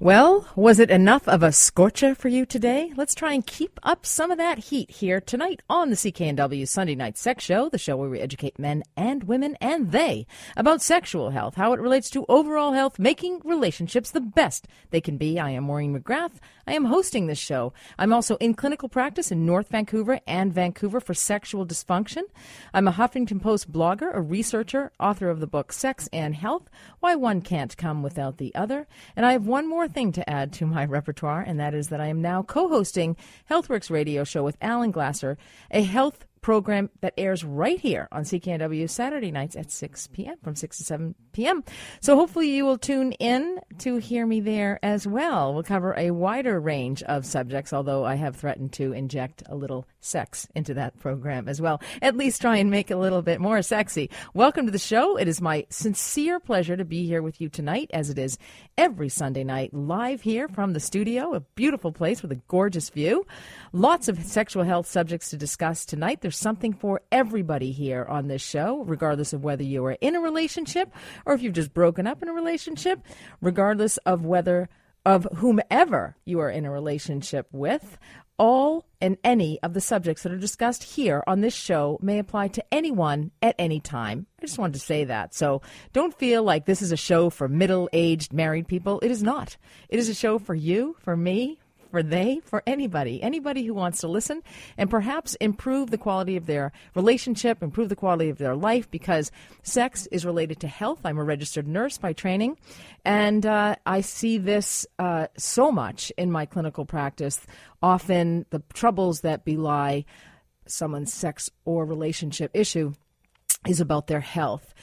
Well, was it enough of a scorcher for you today? Let's try and keep up some of that heat here tonight on the CKNW Sunday Night Sex Show, the show where we educate men and women and they about sexual health, how it relates to overall health, making relationships the best they can be. I am Maureen McGrath. I am hosting this show. I'm also in clinical practice in North Vancouver and Vancouver for sexual dysfunction. I'm a Huffington Post blogger, a researcher, author of the book Sex and Health Why One Can't Come Without the Other. And I have one more thing to add to my repertoire, and that is that I am now co hosting HealthWorks radio show with Alan Glasser, a health program that airs right here on CKNW Saturday nights at 6 p.m. from 6 to 7 p.m. So hopefully you will tune in to hear me there as well. We'll cover a wider range of subjects, although I have threatened to inject a little sex into that program as well. At least try and make it a little bit more sexy. Welcome to the show. It is my sincere pleasure to be here with you tonight, as it is every Sunday night, live here from the studio, a beautiful place with a gorgeous view. Lots of sexual health subjects to discuss tonight. There's something for everybody here on this show, regardless of whether you are in a relationship or if you've just broken up in a relationship, regardless of whether of whomever you are in a relationship with. All and any of the subjects that are discussed here on this show may apply to anyone at any time. I just wanted to say that. So don't feel like this is a show for middle aged married people. It is not. It is a show for you, for me, for they, for anybody, anybody who wants to listen and perhaps improve the quality of their relationship, improve the quality of their life because sex is related to health. I'm a registered nurse by training, and uh, I see this uh, so much in my clinical practice. Often the troubles that belie someone's sex or relationship issue is about their health.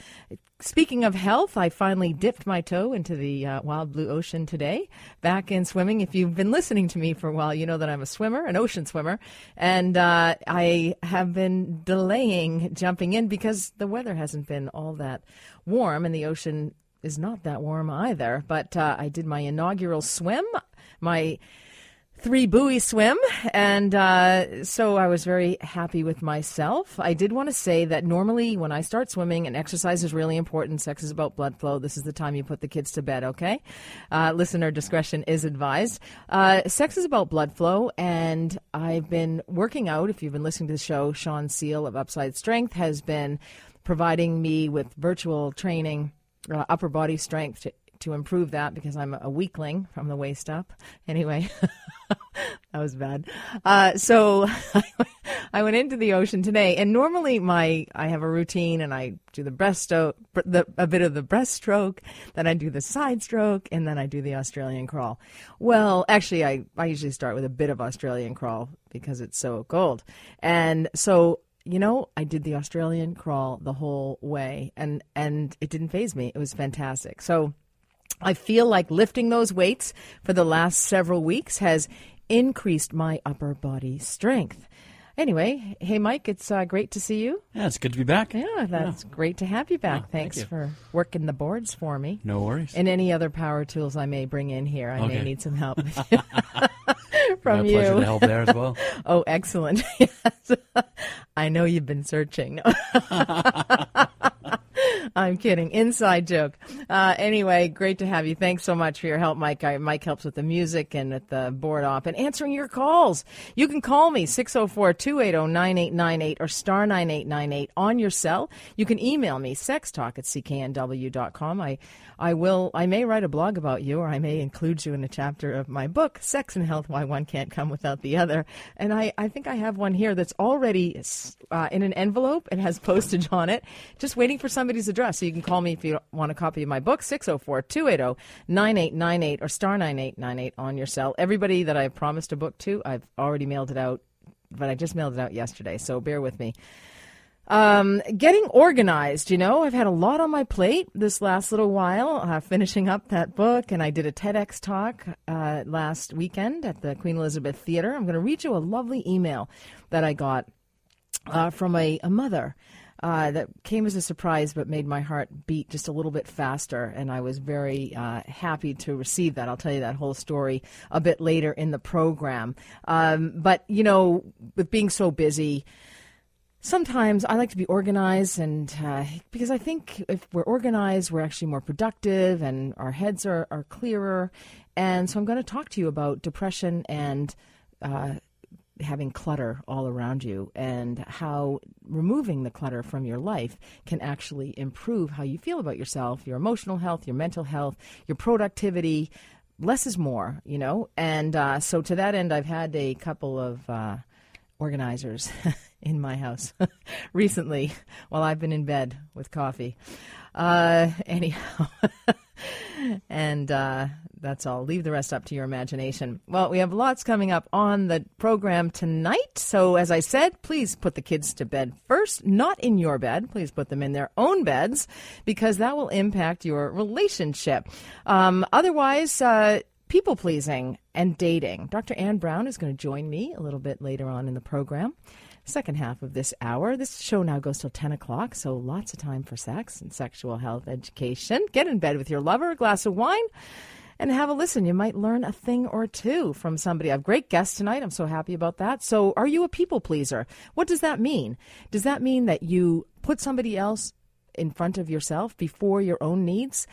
Speaking of health, I finally dipped my toe into the uh, wild blue ocean today, back in swimming. If you've been listening to me for a while, you know that I'm a swimmer, an ocean swimmer, and uh, I have been delaying jumping in because the weather hasn't been all that warm, and the ocean is not that warm either. But uh, I did my inaugural swim, my three buoy swim, and uh, so I was very happy with myself. I did want to say that normally when I start swimming, and exercise is really important, sex is about blood flow. This is the time you put the kids to bed. Okay, uh, listener discretion is advised. Uh, sex is about blood flow, and I've been working out. If you've been listening to the show, Sean Seal of Upside Strength has been providing me with virtual training. Uh, upper body strength to improve that because I'm a weakling from the waist up. Anyway, that was bad. Uh, so I went into the ocean today, and normally my I have a routine, and I do the breaststroke, the, a bit of the breaststroke, then I do the side stroke, and then I do the Australian crawl. Well, actually, I I usually start with a bit of Australian crawl because it's so cold, and so you know, I did the Australian crawl the whole way, and and it didn't phase me. It was fantastic. So I feel like lifting those weights for the last several weeks has increased my upper body strength. Anyway, hey Mike, it's uh, great to see you. Yeah, it's good to be back. Yeah, that's yeah. great to have you back. Oh, Thanks thank for working the boards for me. No worries. And any other power tools I may bring in here, I okay. may need some help from My you. pleasure to help there as well. oh, excellent! yes, I know you've been searching. I'm kidding. Inside joke. Uh, anyway, great to have you. Thanks so much for your help, Mike. I, Mike helps with the music and with the board op and answering your calls. You can call me 604 280 9898 or star 9898 on your cell. You can email me sextalk at cknw.com. I I will. I may write a blog about you, or I may include you in a chapter of my book, "Sex and Health: Why One Can't Come Without the Other." And I, I think I have one here that's already uh, in an envelope and has postage on it, just waiting for somebody's address. So you can call me if you want a copy of my book, 604-280-9898 or star 9898 on your cell. Everybody that I've promised a book to, I've already mailed it out, but I just mailed it out yesterday. So bear with me. Um, getting organized, you know, I've had a lot on my plate this last little while, uh, finishing up that book, and I did a TEDx talk uh, last weekend at the Queen Elizabeth Theater. I'm going to read you a lovely email that I got uh, from a, a mother. Uh, that came as a surprise, but made my heart beat just a little bit faster, and I was very uh, happy to receive that. I'll tell you that whole story a bit later in the program. Um, but you know, with being so busy, sometimes I like to be organized, and uh, because I think if we're organized, we're actually more productive and our heads are, are clearer. And so I'm going to talk to you about depression and uh, having clutter all around you and how removing the clutter from your life can actually improve how you feel about yourself, your emotional health, your mental health, your productivity. Less is more, you know? And uh, so to that end, I've had a couple of uh, organizers in my house recently while I've been in bed with coffee. Uh, anyhow. and uh, that's all. Leave the rest up to your imagination. Well, we have lots coming up on the program tonight. So, as I said, please put the kids to bed first, not in your bed. Please put them in their own beds because that will impact your relationship. Um, otherwise, uh, people pleasing and dating. Dr. Ann Brown is going to join me a little bit later on in the program second half of this hour. This show now goes till 10 o'clock, so lots of time for sex and sexual health education. Get in bed with your lover, a glass of wine, and have a listen. You might learn a thing or two from somebody. I have great guests tonight. I'm so happy about that. So, are you a people pleaser? What does that mean? Does that mean that you put somebody else in front of yourself before your own needs?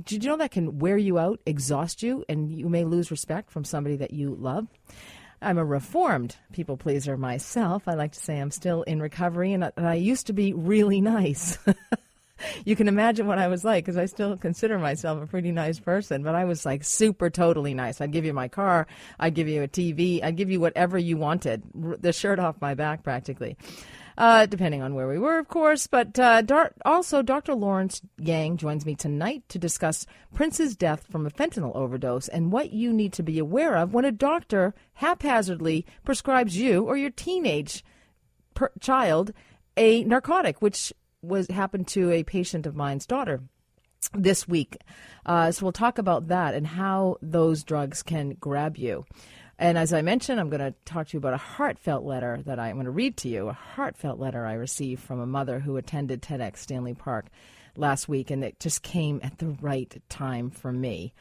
Did you know that can wear you out, exhaust you, and you may lose respect from somebody that you love? I'm a reformed people pleaser myself. I like to say I'm still in recovery, and I, and I used to be really nice. You can imagine what I was like because I still consider myself a pretty nice person, but I was like super totally nice. I'd give you my car, I'd give you a TV, I'd give you whatever you wanted, the shirt off my back practically uh, depending on where we were, of course. But uh, dar- also, Dr. Lawrence Yang joins me tonight to discuss Prince's death from a fentanyl overdose and what you need to be aware of when a doctor haphazardly prescribes you or your teenage per- child a narcotic, which was happened to a patient of mine's daughter this week. Uh, so we'll talk about that and how those drugs can grab you. And as I mentioned, I'm going to talk to you about a heartfelt letter that I, am going to read to you, a heartfelt letter I received from a mother who attended TEDx Stanley Park last week, and it just came at the right time for me.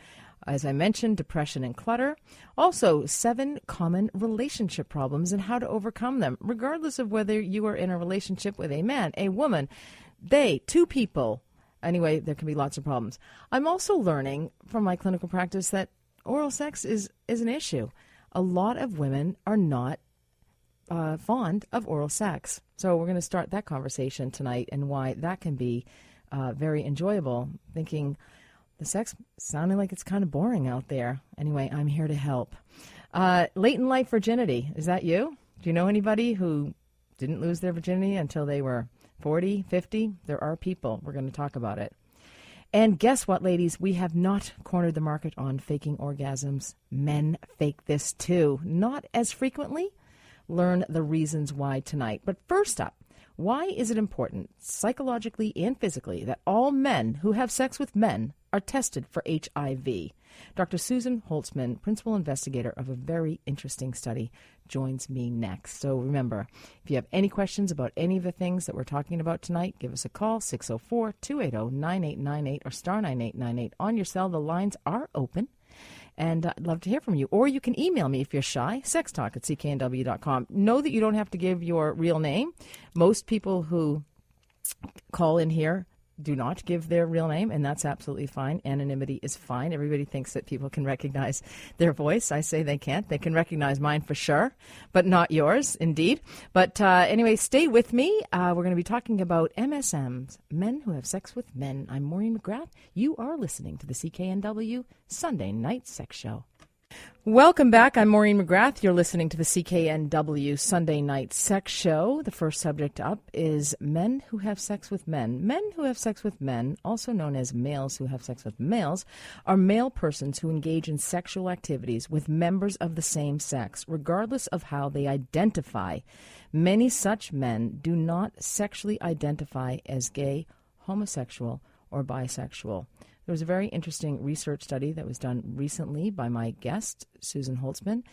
As I mentioned, depression and clutter. Also, seven common relationship problems and how to overcome them, regardless of whether you are in a relationship with a man, a woman, they, two people. Anyway, there can be lots of problems. I'm also learning from my clinical practice that oral sex is, is an issue a lot of women are not uh, fond of oral sex. So we're going to start that conversation tonight and why that can be uh, very enjoyable. Thinking the sex sounding like it's kind of boring out there. Anyway, I'm here to help. Uh, late in life virginity, is that you? Do you know anybody who didn't lose their virginity until they were 40, 50? There are people. We're going to talk about it. And guess what, ladies? We have not cornered the market on faking orgasms. Men fake this too. Not as frequently. Learn the reasons why tonight. But first up, why is it important, psychologically and physically, that all men who have sex with men are tested for HIV? Dr. Susan Holtzman, principal investigator of a very interesting study, joins me next. So remember, if you have any questions about any of the things that we're talking about tonight, give us a call 604 280 9898 or star 9898 on your cell. The lines are open. And uh, I'd love to hear from you. Or you can email me if you're shy, sextalk at cknw.com. Know that you don't have to give your real name. Most people who call in here do not give their real name, and that's absolutely fine. Anonymity is fine. Everybody thinks that people can recognize their voice. I say they can't. They can recognize mine for sure, but not yours, indeed. But uh, anyway, stay with me. Uh, we're going to be talking about MSMs, men who have sex with men. I'm Maureen McGrath. You are listening to the CKNW Sunday Night Sex Show. Welcome back. I'm Maureen McGrath. You're listening to the CKNW Sunday Night Sex Show. The first subject up is men who have sex with men. Men who have sex with men, also known as males who have sex with males, are male persons who engage in sexual activities with members of the same sex, regardless of how they identify. Many such men do not sexually identify as gay, homosexual, or bisexual. There was a very interesting research study that was done recently by my guest, Susan Holtzman.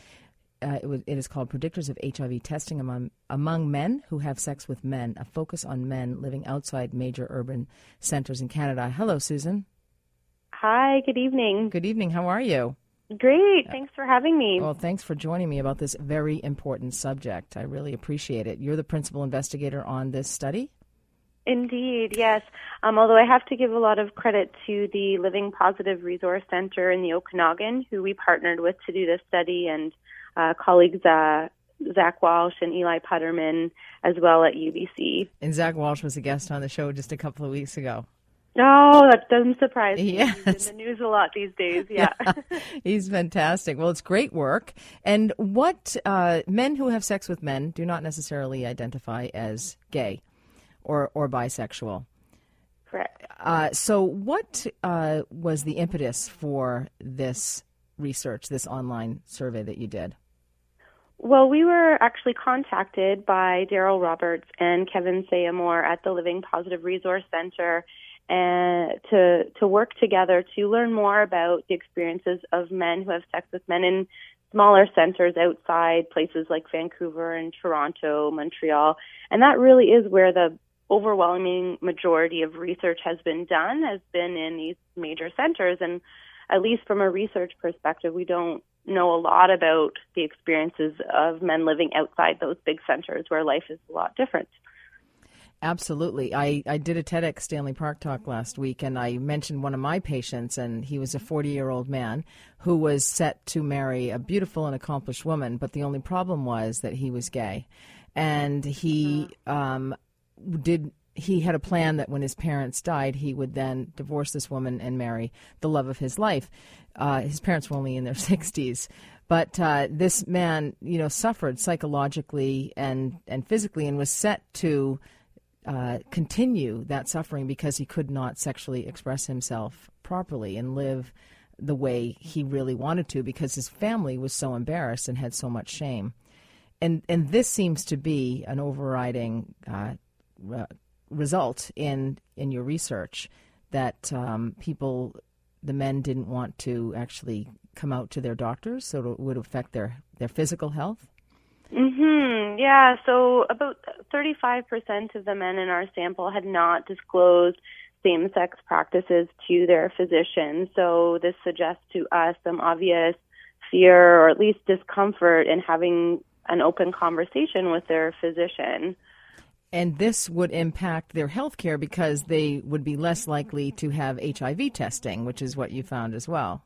Uh, it, was, it is called Predictors of HIV Testing Among, Among Men Who Have Sex with Men, a focus on men living outside major urban centers in Canada. Hello, Susan. Hi, good evening. Good evening. How are you? Great. Thanks for having me. Well, thanks for joining me about this very important subject. I really appreciate it. You're the principal investigator on this study. Indeed, yes. Um, although I have to give a lot of credit to the Living Positive Resource Center in the Okanagan, who we partnered with to do this study, and uh, colleagues uh, Zach Walsh and Eli Puterman as well at UBC. And Zach Walsh was a guest on the show just a couple of weeks ago. Oh, that doesn't surprise me. Yes. He's in the news a lot these days. Yeah. He's fantastic. Well, it's great work. And what uh, men who have sex with men do not necessarily identify as gay or, or bisexual. Correct. Uh, so, what uh, was the impetus for this research, this online survey that you did? Well, we were actually contacted by Daryl Roberts and Kevin Sayamore at the Living Positive Resource Center and to to work together to learn more about the experiences of men who have sex with men in smaller centers outside places like Vancouver and Toronto, Montreal, and that really is where the overwhelming majority of research has been done has been in these major centers and at least from a research perspective we don't know a lot about the experiences of men living outside those big centers where life is a lot different. Absolutely. I, I did a TEDx Stanley Park talk last week, and I mentioned one of my patients, and he was a 40 year old man who was set to marry a beautiful and accomplished woman, but the only problem was that he was gay. And he um, did. He had a plan that when his parents died, he would then divorce this woman and marry the love of his life. Uh, his parents were only in their 60s, but uh, this man, you know, suffered psychologically and and physically, and was set to uh, continue that suffering because he could not sexually express himself properly and live the way he really wanted to because his family was so embarrassed and had so much shame. And and this seems to be an overriding uh, re- result in in your research that um, people, the men, didn't want to actually come out to their doctors, so it would affect their their physical health. Mhm. Yeah, so about 35% of the men in our sample had not disclosed same-sex practices to their physician. So this suggests to us some obvious fear or at least discomfort in having an open conversation with their physician. And this would impact their health care because they would be less likely to have HIV testing, which is what you found as well.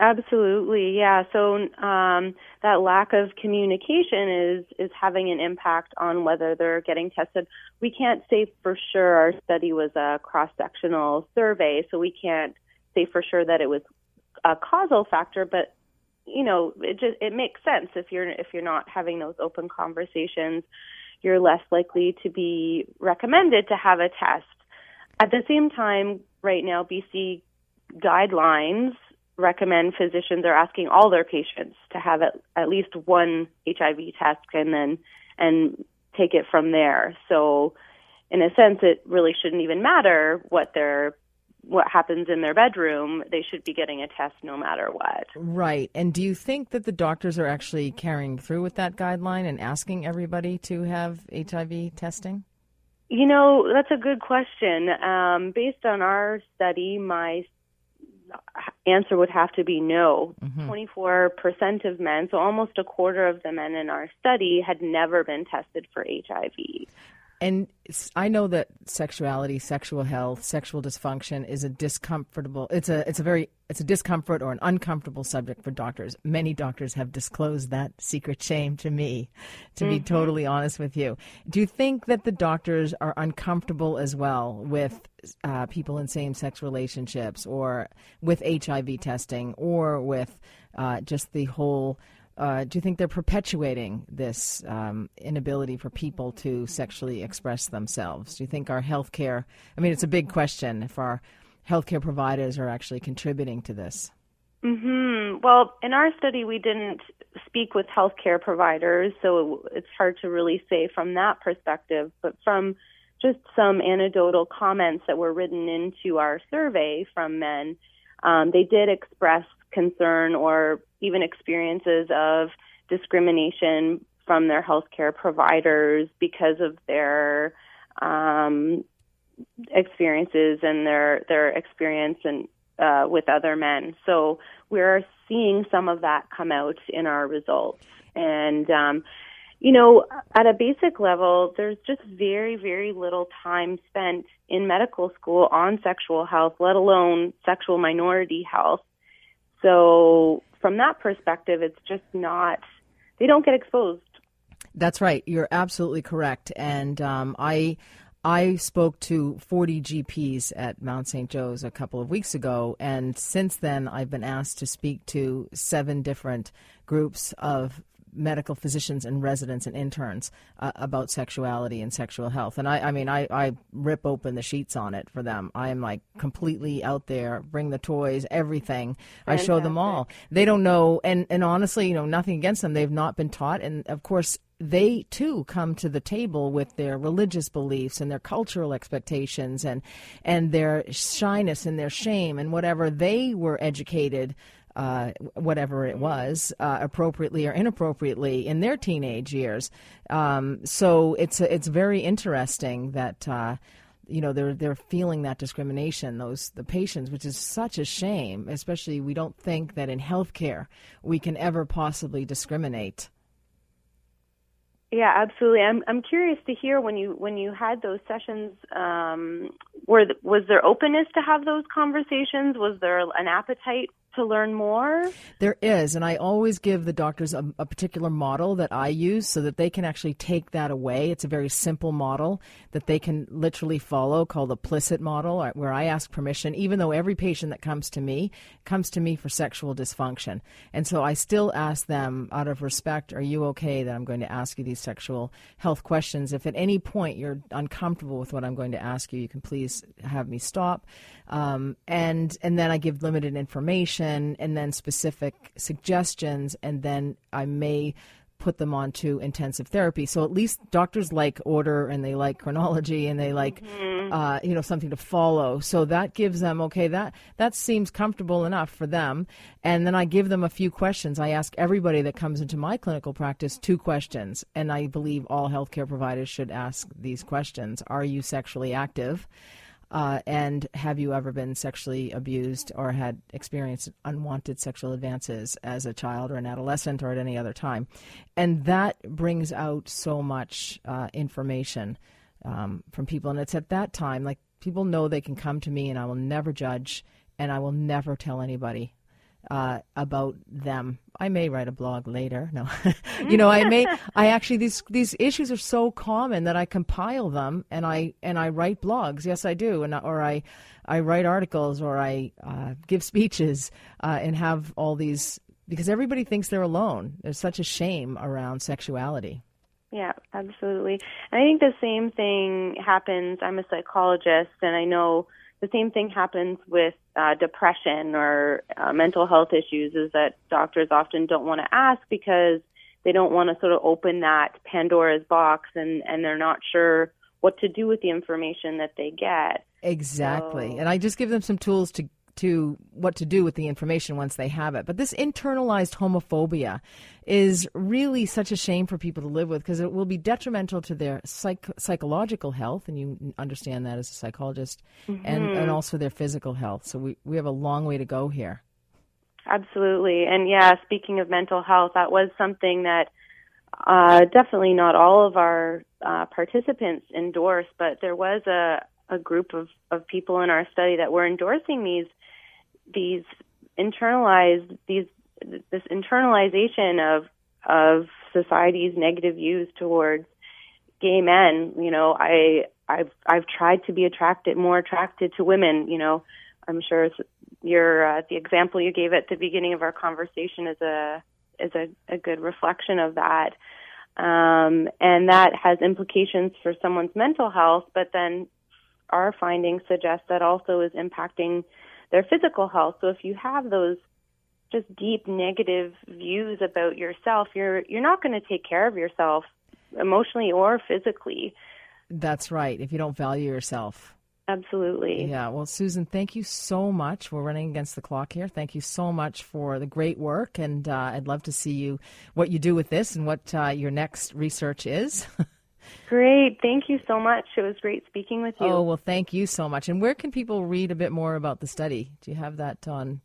Absolutely, yeah. So um, that lack of communication is is having an impact on whether they're getting tested. We can't say for sure. Our study was a cross sectional survey, so we can't say for sure that it was a causal factor. But you know, it just it makes sense if you're if you're not having those open conversations, you're less likely to be recommended to have a test. At the same time, right now, BC guidelines recommend physicians are asking all their patients to have at, at least one HIV test and then and take it from there. So in a sense it really shouldn't even matter what their what happens in their bedroom. They should be getting a test no matter what. Right. And do you think that the doctors are actually carrying through with that guideline and asking everybody to have HIV testing? You know, that's a good question. Um, based on our study, my answer would have to be no. Mm-hmm. 24% of men, so almost a quarter of the men in our study, had never been tested for HIV. And I know that sexuality, sexual health, sexual dysfunction is a discomfortable. It's a it's a very it's a discomfort or an uncomfortable subject for doctors. Many doctors have disclosed that secret shame to me. To be totally honest with you, do you think that the doctors are uncomfortable as well with uh, people in same-sex relationships, or with HIV testing, or with uh, just the whole? Uh, do you think they're perpetuating this um, inability for people to sexually express themselves? Do you think our healthcare? I mean, it's a big question if our healthcare providers are actually contributing to this. hmm Well, in our study, we didn't speak with healthcare providers, so it's hard to really say from that perspective. But from just some anecdotal comments that were written into our survey from men, um, they did express concern or even experiences of discrimination from their healthcare providers because of their um, experiences and their their experience and uh, with other men. So we're seeing some of that come out in our results. And, um, you know, at a basic level, there's just very, very little time spent in medical school on sexual health, let alone sexual minority health. So, from that perspective, it's just not, they don't get exposed. That's right. You're absolutely correct. And um, I, I spoke to 40 GPs at Mount St. Joe's a couple of weeks ago, and since then I've been asked to speak to seven different groups of medical physicians and residents and interns uh, about sexuality and sexual health. And I, I mean, I, I rip open the sheets on it for them. I am like completely out there, bring the toys, everything. Fantastic. I show them all. They don't know, and, and honestly, you know, nothing against them. They've not been taught. And of course, they too come to the table with their religious beliefs and their cultural expectations and and their shyness and their shame and whatever they were educated uh, whatever it was, uh, appropriately or inappropriately in their teenage years. Um, so it's it's very interesting that. Uh, you know they're they're feeling that discrimination those the patients which is such a shame especially we don't think that in healthcare we can ever possibly discriminate yeah, absolutely. I'm I'm curious to hear when you when you had those sessions. Um, were was there openness to have those conversations? Was there an appetite to learn more? There is, and I always give the doctors a, a, particular model that I use so that they can actually take that away. It's a very simple model that they can literally follow called the PLISSIT model, uh, where I ask permission, even though every patient that comes to me comes to me for sexual dysfunction. And so I still ask them out of respect, are you okay that I'm going to ask you these sexual health questions? If at any point you're uncomfortable with what I'm going to ask you, you can please have me stop. Um, and and then I give limited information and then specific suggestions, and then I may put them onto intensive therapy. So at least doctors like order and they like chronology and they like mm-hmm. uh, you know something to follow. So that gives them okay that that seems comfortable enough for them. And then I give them a few questions. I ask everybody that comes into my clinical practice two questions, and I believe all healthcare providers should ask these questions: Are you sexually active? Uh, and have you ever been sexually abused or had experienced unwanted sexual advances as a child or an adolescent or at any other time? And that brings out so much uh, information um, from people. And it's at that time, like, people know they can come to me and I will never judge and I will never tell anybody uh, about them. I may write a blog later. No, you know, I may. I actually these these issues are so common that I compile them and I and I write blogs. Yes, I do, and or I I write articles or I uh, give speeches uh, and have all these because everybody thinks they're alone. There's such a shame around sexuality. Yeah, absolutely. And I think the same thing happens. I'm a psychologist, and I know the same thing happens with uh, depression or uh, mental health issues is that doctors often don't want to ask because they don't want to sort of open that Pandora's box and, and they're not sure what to do with the information that they get. Exactly. So, and I just give them some tools to to what to do with the information once they have it. But this internalized homophobia is really such a shame for people to live with because it will be detrimental to their psych- psychological health, and you understand that as a psychologist, mm-hmm. and, and also their physical health. So we, we have a long way to go here. Absolutely. And yeah, speaking of mental health, that was something that uh, definitely not all of our uh, participants endorsed, but there was a, a group of, of people in our study that were endorsing these these internalized these this internalization of of society's negative views towards gay men. You know, I I've I've tried to be attracted more attracted to women. You know, I'm sure your uh, the example you gave at the beginning of our conversation is a is a, a good reflection of that. Um, and that has implications for someone's mental health, but then our findings suggest that also is impacting their physical health. So if you have those just deep negative views about yourself, you're you're not going to take care of yourself emotionally or physically. That's right. If you don't value yourself. Absolutely. Yeah. Well, Susan, thank you so much. We're running against the clock here. Thank you so much for the great work, and uh, I'd love to see you what you do with this and what uh, your next research is. Great. Thank you so much. It was great speaking with you. Oh, well, thank you so much. And where can people read a bit more about the study? Do you have that on?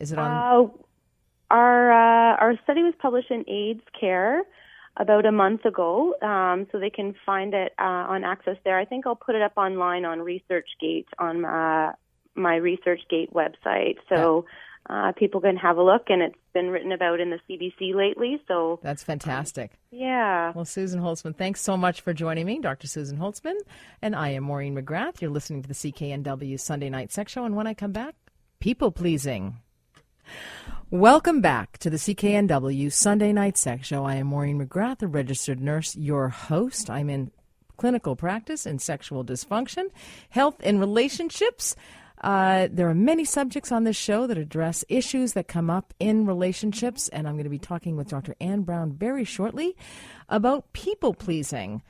Is it on? Uh, our uh, our study was published in AIDS Care about a month ago, um, so they can find it uh, on Access there. I think I'll put it up online on ResearchGate on uh, my ResearchGate website, so uh, people can have a look. And it's been written about in the CBC lately, so That's fantastic. Yeah. Well, Susan Holtzman, thanks so much for joining me, Dr. Susan Holtzman. And I am Maureen McGrath. You're listening to the CKNW Sunday Night Sex Show. And when I come back, people pleasing. Welcome back to the CKNW Sunday Night Sex Show. I am Maureen McGrath, a registered nurse, your host. I'm in clinical practice in sexual dysfunction, health and relationships. Uh, there are many subjects on this show that address issues that come up in relationships, and I'm going to be talking with Dr. Ann Brown very shortly about people pleasing.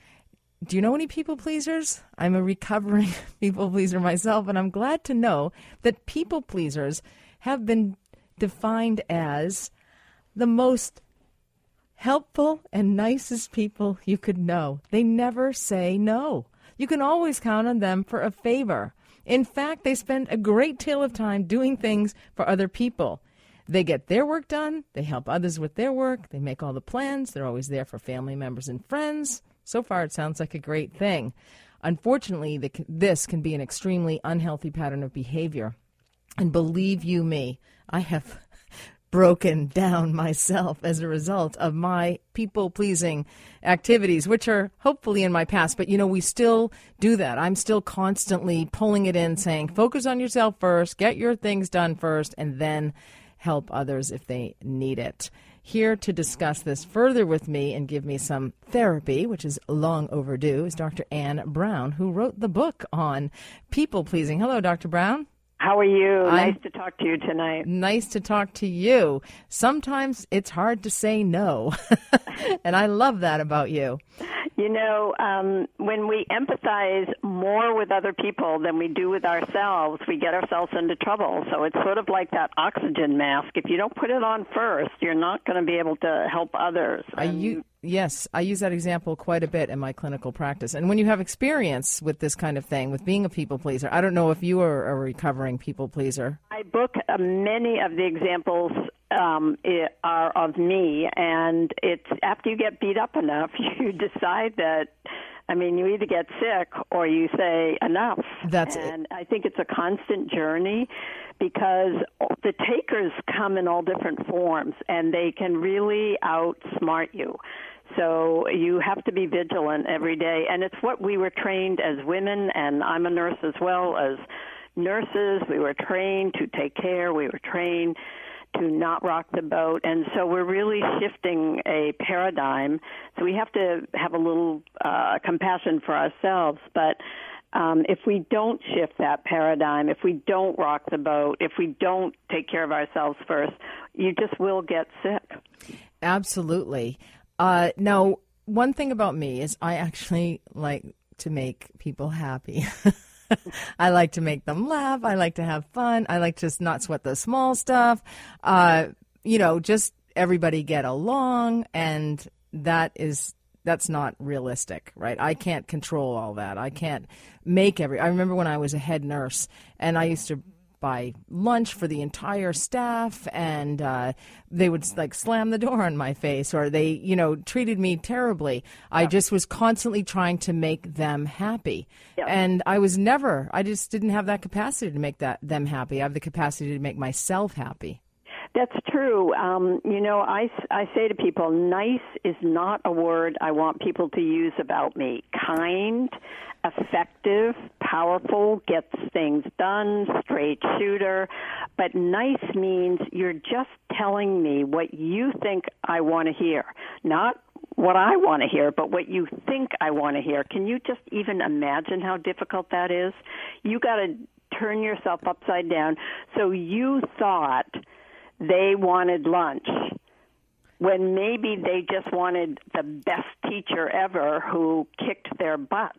Do you know any people pleasers? I'm a recovering people pleaser myself, and I'm glad to know that people pleasers have been defined as the most helpful and nicest people you could know. They never say no. You can always count on them for a favor. In fact, they spend a great deal of time doing things for other people. They get their work done, they help others with their work, they make all the plans, they're always there for family members and friends. So far, it sounds like a great thing. Unfortunately, the, this can be an extremely unhealthy pattern of behavior. And believe you me, I have broken down myself as a result of my people pleasing activities, which are hopefully in my past. But you know, we still do that. I'm still constantly pulling it in, saying, focus on yourself first, get your things done first, and then help others if they need it. Here to discuss this further with me and give me some therapy, which is long overdue, is Dr. Ann Brown, who wrote the book on people pleasing. Hello, Dr. Brown. How are you? I'm- nice to talk to you tonight. Nice to talk to you. Sometimes it's hard to say no. and I love that about you. You know, um, when we empathize more with other people than we do with ourselves, we get ourselves into trouble. So it's sort of like that oxygen mask. If you don't put it on first, you're not going to be able to help others. I And u- yes, I use that example quite a bit in my clinical practice. And when you have experience with this kind of thing, with being a people pleaser, I don't know if you are a recovering people pleaser. I book uh, many of the examples um, are of me, and it's after you get beat up enough, you decide that. I mean, you either get sick or you say enough. That's it. and I think it's a constant journey because the takers come in all different forms, and they can really outsmart you. So you have to be vigilant every day, and it's what we were trained as women, and I'm a nurse as well as nurses. We were trained to take care. We were trained to not rock the boat. And so we're really shifting a paradigm. So we have to have a little uh, compassion for ourselves. But um, if we don't shift that paradigm, if we don't rock the boat, if we don't take care of ourselves first, you just will get sick. Absolutely. Uh, now, one thing about me is I actually like to make people happy. I like to make them laugh. I like to have fun. I like to not sweat the small stuff. Uh, you know, just everybody get along, and that is that's not realistic, right? I can't control all that. I can't make every. I remember when I was a head nurse, and I used to buy lunch for the entire staff and uh, they would like slam the door on my face or they you know treated me terribly. I just was constantly trying to make them happy. And i was never i just didn't have that capacity to make that them happy. I have the capacity to make myself happy. That's true. Um, you know, I, I say to people, nice is not a word I want people to use about me. Kind, effective, powerful, gets things done, straight shooter. But nice means you're just telling me what you think I want to hear, not what I want to hear, but what you think I want to hear. Can you just even imagine how difficult that is? You got to turn yourself upside down. So you thought they wanted lunch when maybe they just wanted the best teacher ever who kicked their butts.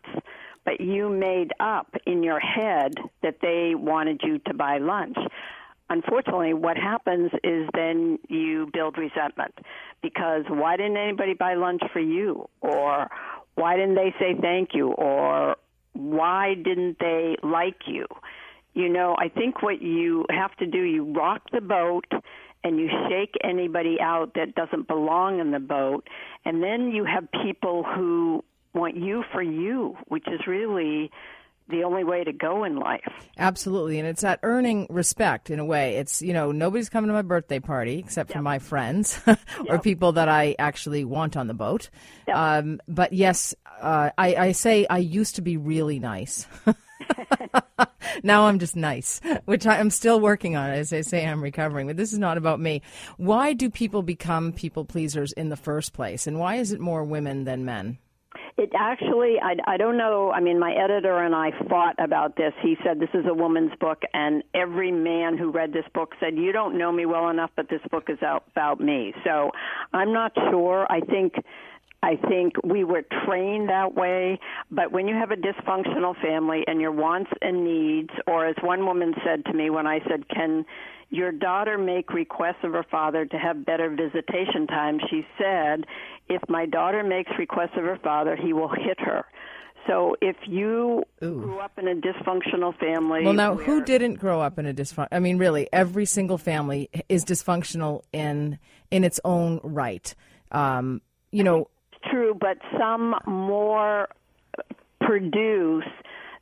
But you made up in your head that they wanted you to buy lunch. Unfortunately, what happens is then you build resentment because why didn't anybody buy lunch for you? Or why didn't they say thank you or why didn't they like you? You know, I think what you have to do, you rock the boat and you shake anybody out that doesn't belong in the boat. And then you have people who want you for you, which is really the only way to go in life. Absolutely. And it's that earning respect in a way. It's, you know, nobody's coming to my birthday party except for my friends or yep. people that I actually want on the boat. Yep. Um, but yes, uh, I, I say I used to be really nice. now I'm just nice, which I, am still working on. As I say, I'm recovering, but this is not about me. Why do people become people pleasers in the first place? And why is it more women than men? It actually, I, I don't know. I mean, my editor and I fought about this. He said this is a woman's book, and every man who read this book said, You don't know me well enough, but this book is out, about me. So I'm not sure. I think. I think we were trained that way, but when you have a dysfunctional family and your wants and needs, or as one woman said to me when I said, Can your daughter make requests of her father to have better visitation time? She said, if my daughter makes requests of her father, he will hit her. So if you Ooh. grew up in a dysfunctional family, well, now where... who didn't grow up in a dysfunctional? I mean, really, every single family is dysfunctional in in its own right. Um, you know, true, but some more produce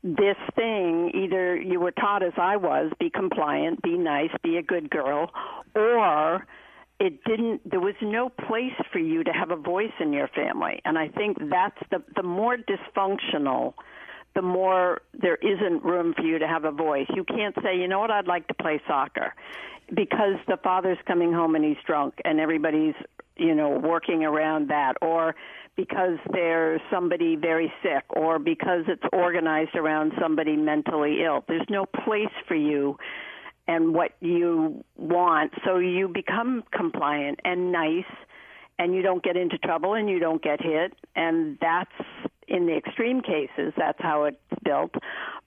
this thing. Either you were taught, as I was, be compliant, be nice, be a good girl, or it didn't there was no place for you to have a voice in your family. And i think that's the the more dysfunctional the more there isn't room for you to have a voice. You can't say you know what? I'd like to play soccer. Because the father's coming home and he's drunk and everybody's you know working around that. Or because there's somebody very sick or because it's organized around somebody mentally ill there's no place for you and what you want. So you become compliant and nice, and you don't get into trouble and you don't get hit. And that's in the extreme cases, that's how it's built.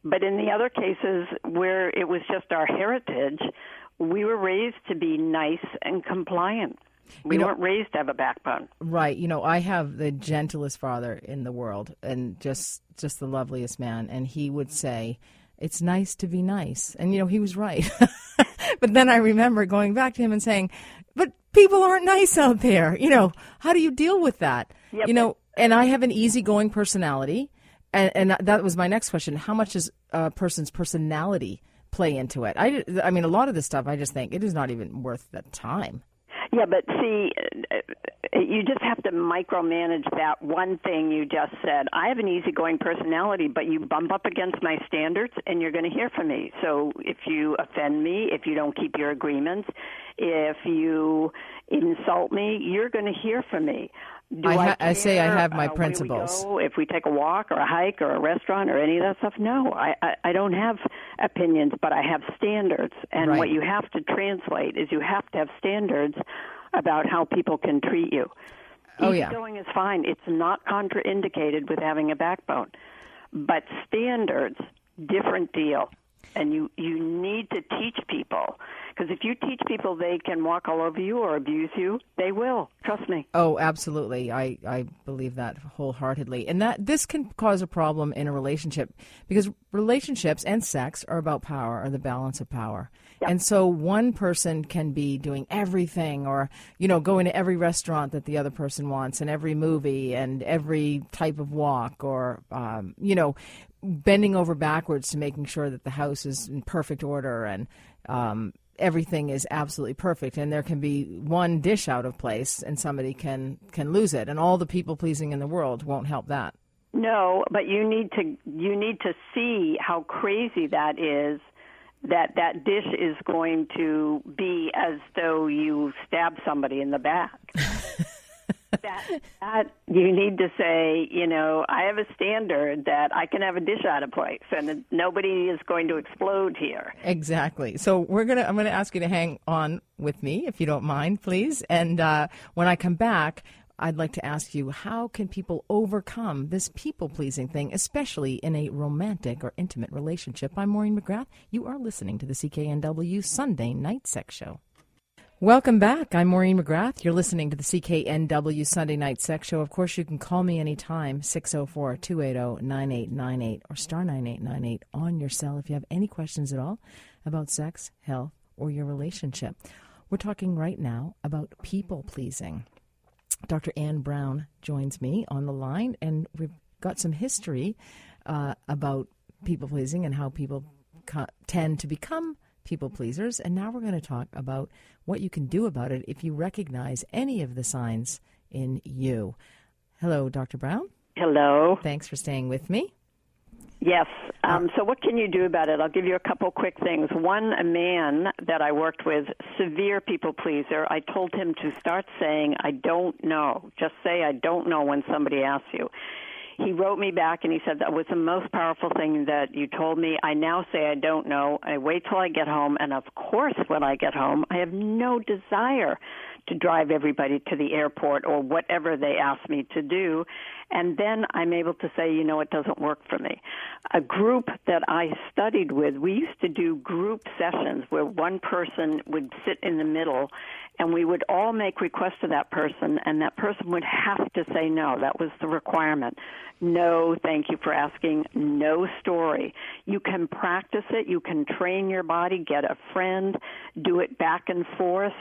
But in the other cases where it was just our heritage, we were raised to be nice and compliant. We you know, weren't raised to have a backbone. Right. You know, I have the gentlest father in the world and just just the loveliest man and he would say, it's nice to be nice. And, you know, he was right. but then I remember going back to him and saying, but people aren't nice out there. You know, how do you deal with that? Yep. You know, and I have an easygoing personality. And, and that was my next question. How much does a person's personality play into it? I, I mean, a lot of this stuff, I just think it is not even worth the time. Yeah, but see, you just have to micromanage that one thing you just said. I have an easygoing personality, but you bump up against my standards and you're going to hear from me. So if you offend me, if you don't keep your agreements, if you insult me, you're going to hear from me. Do I, ha- I, I, say I have my uh, principles. We if we take a walk or a hike or a restaurant or any of that stuff, no, I, I, I don't have opinions, but I have standards. And right. what you have to translate is you have to have standards about how people can treat you. Oh yeah, going is fine. It's not contraindicated with having a backbone, but standards, different deal. And you you need to teach people because if you teach people they can walk all over you or abuse you, they will. Trust me. Oh, absolutely. I, I believe that wholeheartedly. And that this can cause a problem in a relationship because relationships and sex are about power or the balance of power. Yep. And so one person can be doing everything or, you know, going to every restaurant that the other person wants and every movie and every type of walk or, um, you know, bending over backwards to making sure that the house is in perfect order and, um, everything is absolutely perfect and there can be one dish out of place and somebody can can lose it and all the people pleasing in the world won't help that. No but you need to you need to see how crazy that is that that dish is going to be as though you stab somebody in the back that, that you need to say, you know, I have a standard that I can have a dish out of place, and nobody is going to explode here. Exactly. So we're gonna. I'm gonna ask you to hang on with me, if you don't mind, please. And uh, when I come back. I'd like to ask you how can people overcome this people pleasing thing, especially in a romantic or intimate relationship? I'm Maureen McGrath. You are listening to the CKNW Sunday Night Sex Show. Welcome back. I'm Maureen McGrath. You're listening to the CKNW Sunday Night Sex Show. Of course, you can call me anytime, 604 280 9898 or star 9898 on your cell if you have any questions at all about sex, health, or your relationship. We're talking right now about people pleasing. Dr. Ann Brown joins me on the line, and we've got some history uh, about people pleasing and how people co- tend to become people pleasers. And now we're going to talk about what you can do about it if you recognize any of the signs in you. Hello, Dr. Brown. Hello. Thanks for staying with me. Yes. Um, so, what can you do about it? I'll give you a couple quick things. One, a man that I worked with, severe people pleaser, I told him to start saying, I don't know. Just say, I don't know when somebody asks you. He wrote me back and he said, That was the most powerful thing that you told me. I now say, I don't know. I wait till I get home. And of course, when I get home, I have no desire to drive everybody to the airport or whatever they ask me to do. And then I'm able to say, you know, it doesn't work for me. A group that I studied with, we used to do group sessions where one person would sit in the middle and we would all make requests to that person and that person would have to say no. That was the requirement. No, thank you for asking. No story. You can practice it. You can train your body, get a friend, do it back and forth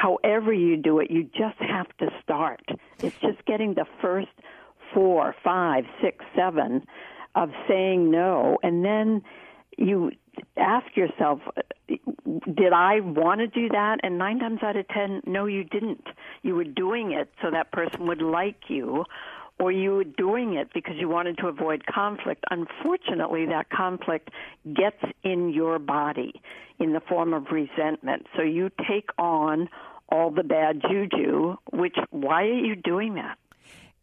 however you do it, you just have to start. It's just getting the first four, five, six, seven of saying no, and then you ask yourself, did I want to do that? And nine times out of ten, no, you didn't. You were doing it so that person would like you, or you were doing it because you wanted to avoid conflict. Unfortunately, that conflict gets in your body in the form of resentment. So you take on all the bad juju, which, why are you doing that?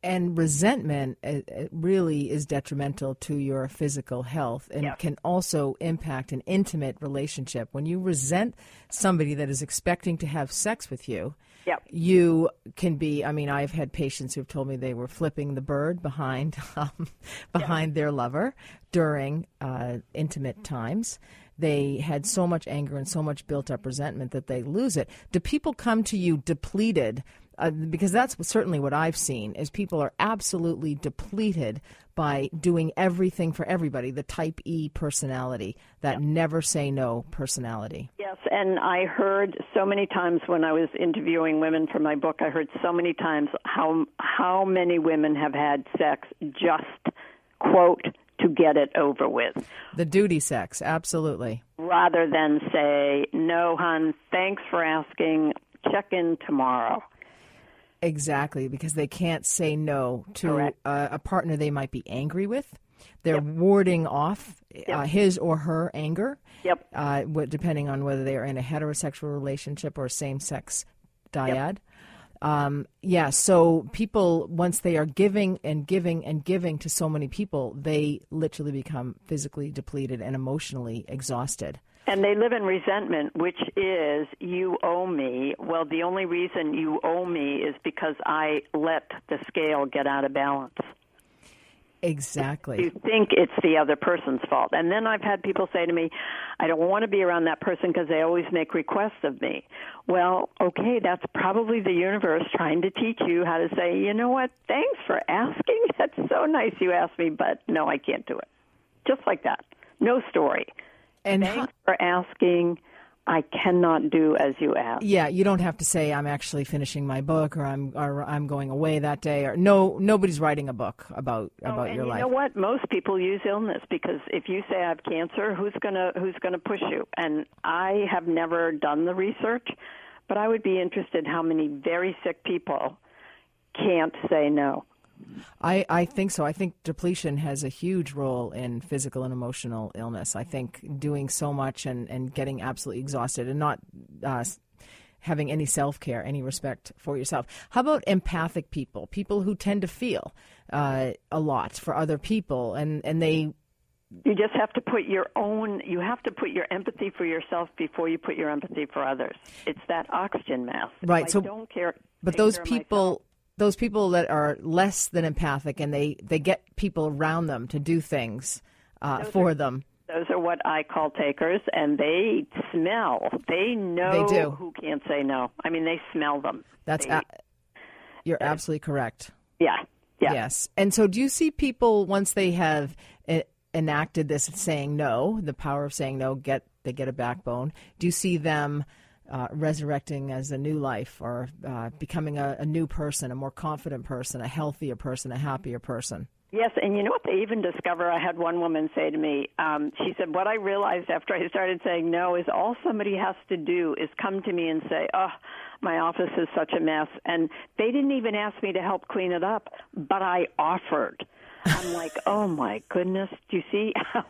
And resentment uh, uh, really is detrimental to your physical health and Yep. can also impact an intimate relationship. When you resent somebody that is expecting to have sex with you, Yep. you can be. I mean, I've had patients who've told me they were flipping the bird behind um, behind their lover during uh, intimate times. They had so much anger and so much built up resentment that they lose it. Do people come to you depleted? Uh, because that's certainly what I've seen is people are absolutely depleted by doing everything for everybody. The Type E personality, that never say no personality. Yes, and I heard so many times when I was interviewing women for my book, I heard so many times how how many women have had sex just quote to get it over with The duty sex, absolutely. rather than say, "No, hon, thanks for asking. Check in tomorrow." Exactly, because they can't say no to a, a partner they might be angry with. They're warding off uh, his or her anger, Yep. uh, depending on whether they are in a heterosexual relationship or a same sex dyad. Um, yeah, so people, once they are giving and giving and giving to so many people, they literally become physically depleted and emotionally exhausted. And they live in resentment, which is, you owe me. Well, the only reason you owe me is because I let the scale get out of balance. Exactly. You think it's the other person's fault. And then I've had people say to me, I don't want to be around that person because they always make requests of me. Well, okay, that's probably the universe trying to teach you how to say, you know what, thanks for asking. That's so nice you asked me, but no, I can't do it. Just like that. No story. And how- Thanks for asking. I cannot do as you ask. Yeah, you don't have to say I'm actually finishing my book or I'm or I'm going away that day or no nobody's writing a book about oh, about Oh, and your you life. know what? Most people use illness because if you say I have cancer, who's gonna who's gonna push you? And I have never done the research, but I would be interested how many very sick people can't say no. I, I think so. I think depletion has a huge role in physical and emotional illness. I think doing so much and, and getting absolutely exhausted and not uh, having any self care, any respect for yourself. How about empathic people? People who tend to feel uh, a lot for other people and, and they You just have to put your own you have to put your empathy for yourself before you put your empathy for others. It's that oxygen mask. If Right, I so- don't care. But those people, those people that are less than empathic, and they they get people around them to do things uh, for them. Those are what I call takers, and they smell. They know They do. who can't say no. I mean, they smell them. That's They- a- you're absolutely correct. yeah, yeah. Yes. And so do you see people once they have enacted this saying no, the power of saying no, get they get a backbone. Do you see them uh, resurrecting as a new life or uh, becoming a, a new person, a more confident person, a healthier person, a happier person? Yes, and you know what they even discover? I had one woman say to me, um, she said, What I realized after I started saying no is all somebody has to do is come to me and say, Oh, my office is such a mess. And they didn't even ask me to help clean it up, but I offered. I'm like, Oh my goodness, do you see how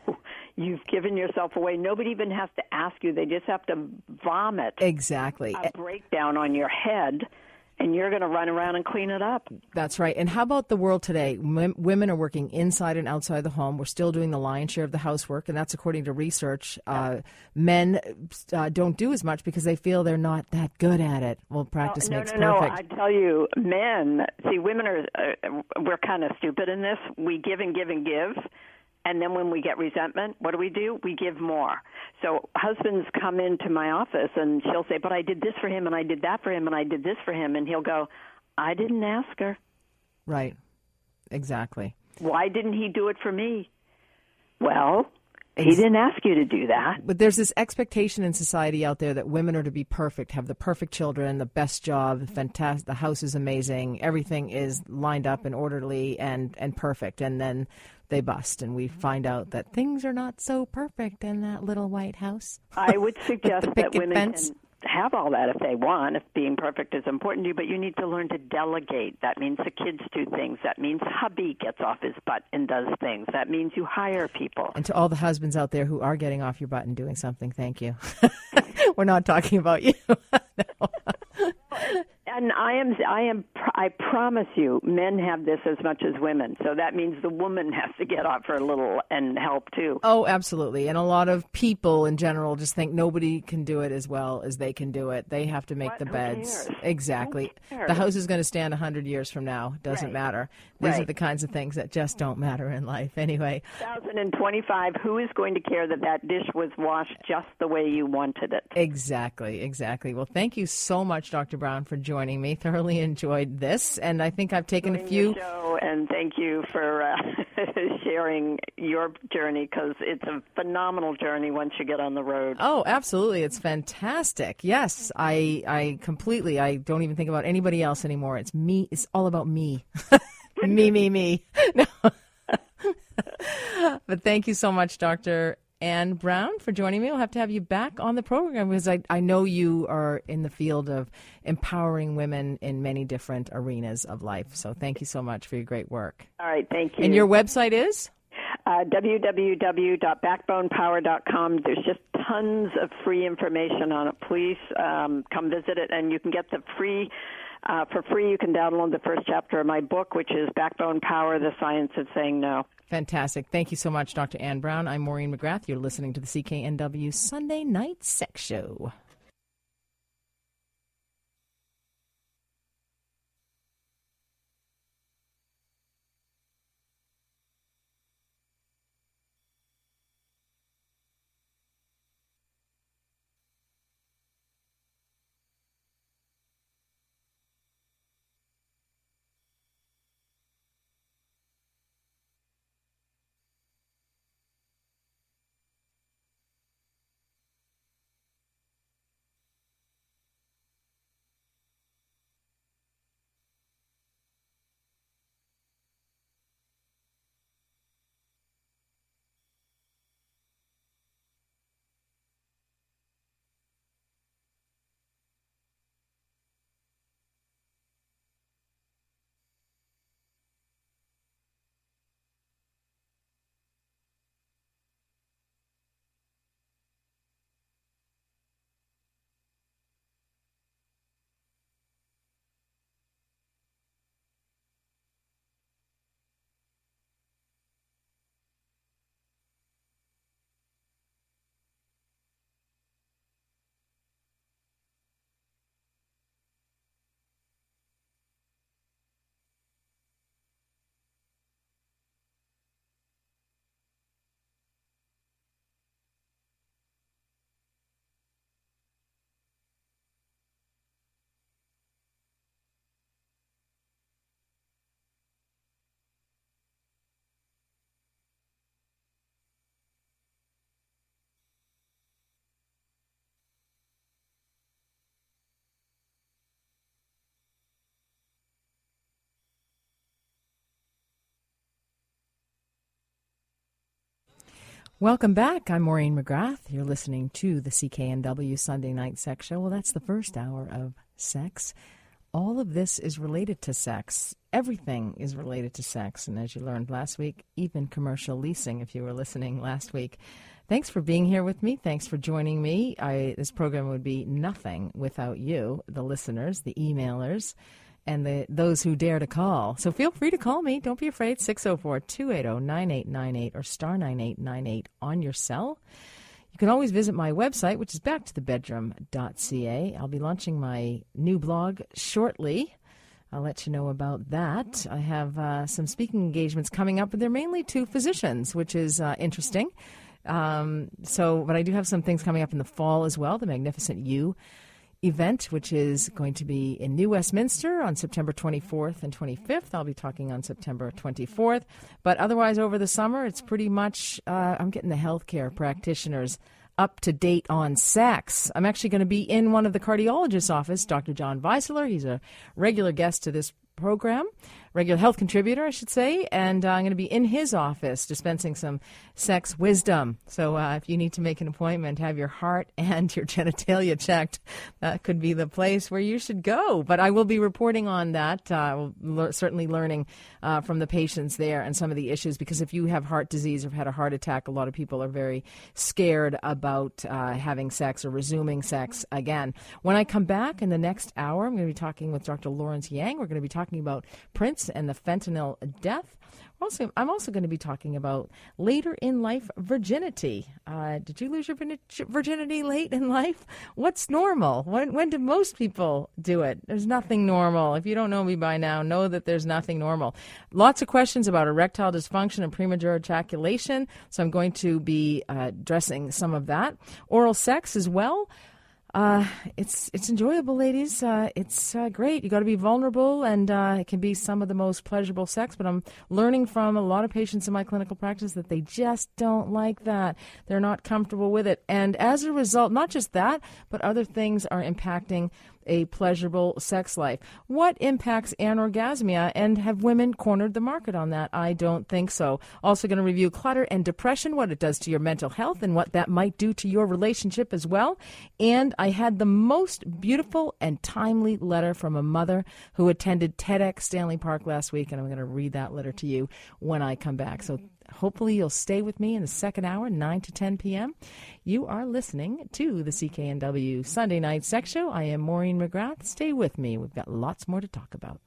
you've given yourself away? Nobody even has to ask you, they just have to vomit Exactly. a eh breakdown on your head, and you're going to run around and clean it up. That's right. And how about the world today? Wom- women are working inside and outside the home. We're still doing the lion's share of the housework, and that's according to research. Uh, men uh, don't do as much because they feel they're not that good at it. Well, practice no, makes no, perfect. no. I tell you, men. See, women are. Uh, we're kind of stupid in this. We give and give and give, and then when we get resentment, what do we do? We give more. So husbands come into my office, and she'll say, "But I did this for him, and I did that for him, and I did this for him," and he'll go, "I didn't ask her. Right. Exactly. Why didn't he do it for me?" Well, he didn't ask you to do that. But there's this expectation in society out there that women are to be perfect, have the perfect children, the best job, fantastic, the house is amazing, everything is lined up and orderly and, and perfect. And then they bust, and we find out that things are not so perfect in that little white house. I would suggest that women fence. can have all that if they want, if being perfect is important to you, but you need to learn to delegate. That means the kids do things. That means hubby gets off his butt and does things. That means you hire people. And to all the husbands out there who are getting off your butt and doing something, thank you. We're not talking about you. And I am, I am, I promise you, men have this as much as women. So that means the woman has to get off her a little and help too. Oh, absolutely. And a lot of people in general just think nobody can do it as well as they can do it. They have to make What? the beds. Exactly. The house is going to stand 100 years from now. Doesn't Right. matter. These are the kinds of things that just don't matter in life anyway. 2025, who is going to care that that dish was washed just the way you wanted it? Exactly, exactly. Well, thank you so much, Dr. Brown, for joining me. Thoroughly enjoyed this. And I think I've taken a few. show, and thank you for uh, sharing your journey because it's a phenomenal journey once you get on the road. Oh, absolutely. It's fantastic. Yes, I I completely I don't even think about anybody else anymore. It's me. It's all about me. me, me, me. No. but thank you so much, Dr. Ann Brown, for joining me. We'll have to have you back on the program because I, I know you are in the field of empowering women in many different arenas of life. So thank you so much for your great work. All right, thank you. And your website is? uh, www.backbonepower.com. There's just tons of free information on it. Please um, come visit it, and you can get the free. Uh, for free, you can download the first chapter of my book, which is Backbone Power: The Science of Saying No. Fantastic. Thank you so much, Dr. Ann Brown. I'm Maureen McGrath. You're listening to the CKNW Sunday Night Sex Show. Welcome back. I'm Maureen McGrath. You're listening to the CKNW Sunday Night Sex Show. Well, that's the first hour of sex. All of this is related to sex. Everything is related to sex. And as you learned last week, even commercial leasing, if you were listening last week. Thanks for being here with me. Thanks for joining me. I, this program would be nothing without you, the listeners, the emailers and the, those who dare to call. So feel free to call me. Don't be afraid. 604 280 9898 or star 9898 on your cell. You can always visit my website, which is backtothebedroom.ca. I'll be launching my new blog shortly. I'll let you know about that. I have uh, some speaking engagements coming up, but they're mainly to physicians, which is uh, interesting. Um, so, but I do have some things coming up in the fall as well. The Magnificent You event, which is going to be in New Westminster on September 24th and 25th. I'll be talking on September 24th. But otherwise, over the summer, it's pretty much, uh, I'm getting the healthcare practitioners up to date on sex. I'm actually going to be in one of the cardiologist's office, Dr. John Weisler. He's a regular guest to this program regular health contributor, I should say, and uh, I'm going to be in his office dispensing some sex wisdom. So uh, if you need to make an appointment, have your heart and your genitalia checked, that could be the place where you should go. But I will be reporting on that, uh, le- certainly learning uh, from the patients there and some of the issues, because if you have heart disease or have had a heart attack, a lot of people are very scared about uh, having sex or resuming sex again. When I come back in the next hour, I'm going to be talking with Dr. Lawrence Yang. We're going to be talking about Prince and the fentanyl death. Also, I'm also going to be talking about later in life virginity. Uh, did you lose your virginity late in life? What's normal? When, when do most people do it? There's nothing normal. If you don't know me by now, know that there's nothing normal. Lots of questions about erectile dysfunction and premature ejaculation, so I'm going to be uh, addressing some of that. Oral sex as well. Uh, it's it's enjoyable, ladies. Uh, it's uh, great. You got to be vulnerable, and uh, it can be some of the most pleasurable sex. But I'm learning from a lot of patients in my clinical practice that they just don't like that. They're not comfortable with it, and as a result, not just that, but other things are impacting a pleasurable sex life. What impacts anorgasmia, and have women cornered the market on that? I don't think so. Also, going to review clutter and depression, what it does to your mental health, and what that might do to your relationship as well. And I had the most beautiful and timely letter from a mother who attended TEDx Stanley Park last week, and I'm going to read that letter to you when I come back. So Hopefully, you'll stay with me in the second hour, 9 to 10 p.m. You are listening to the CKNW Sunday Night Sex Show. I am Maureen McGrath. Stay with me. We've got lots more to talk about.